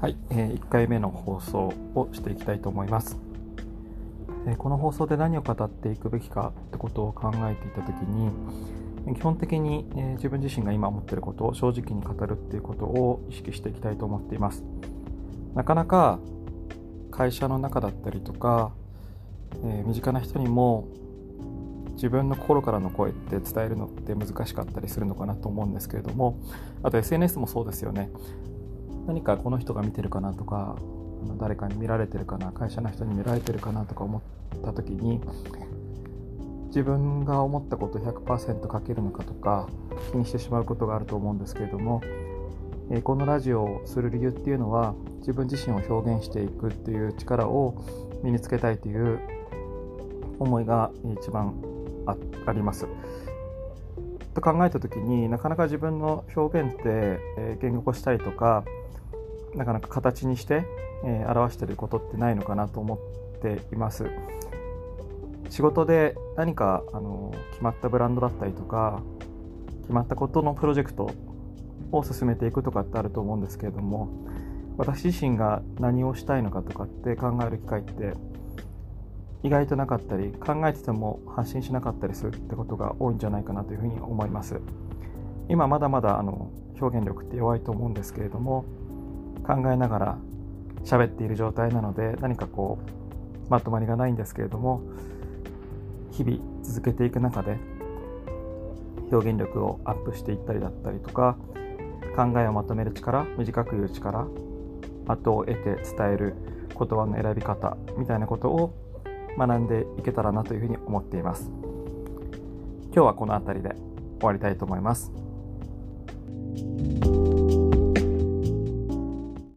はい、えー、1回目の放送をしていきたいと思います、えー、この放送で何を語っていくべきかってことを考えていた時に基本的に、えー、自分自身が今思ってることを正直に語るっていうことを意識していきたいと思っています。なかなか会社の中だったりとか、え身近な人にも自分の心からの声って伝えるのって難しかったりするのかなと思うんですけれどもあと SNS もそうですよね。何かこの人が見てるかなとか誰かに見られてるかな会社の人に見られてるかなとか思った時に自分が思ったこと100%書けるのかとか気にしてしまうことがあると思うんですけれどもこのラジオをする理由っていうのは自分自身を表現していくっていう力を身につけたいという思いが一番あります。と考えた時になかなか自分の表現ってえ言語化したりとかなかなか形にして、え、表してることってないのかなと思っています。仕事で何かあの決まったブランドだったりとか決まったことのプロジェクトを進めていくとかってあると思うんですけれども私自身が何をしたいのかとかって考える機会って意外となかったり考えてても発信しなかったりするってことが多いんじゃないかなというふうに思います。今まだまだあの表現力って弱いと思うんですけれども考えながら喋っている状態なので何かこうまとまりがないんですけれども日々続けていく中で表現力をアップしていったりだったりとか考えをまとめる力短く言う力後を得て伝える言葉の選び方みたいなことを学んでいけたらなというふうに思っています。今日はこの辺りで終わりたいと思います。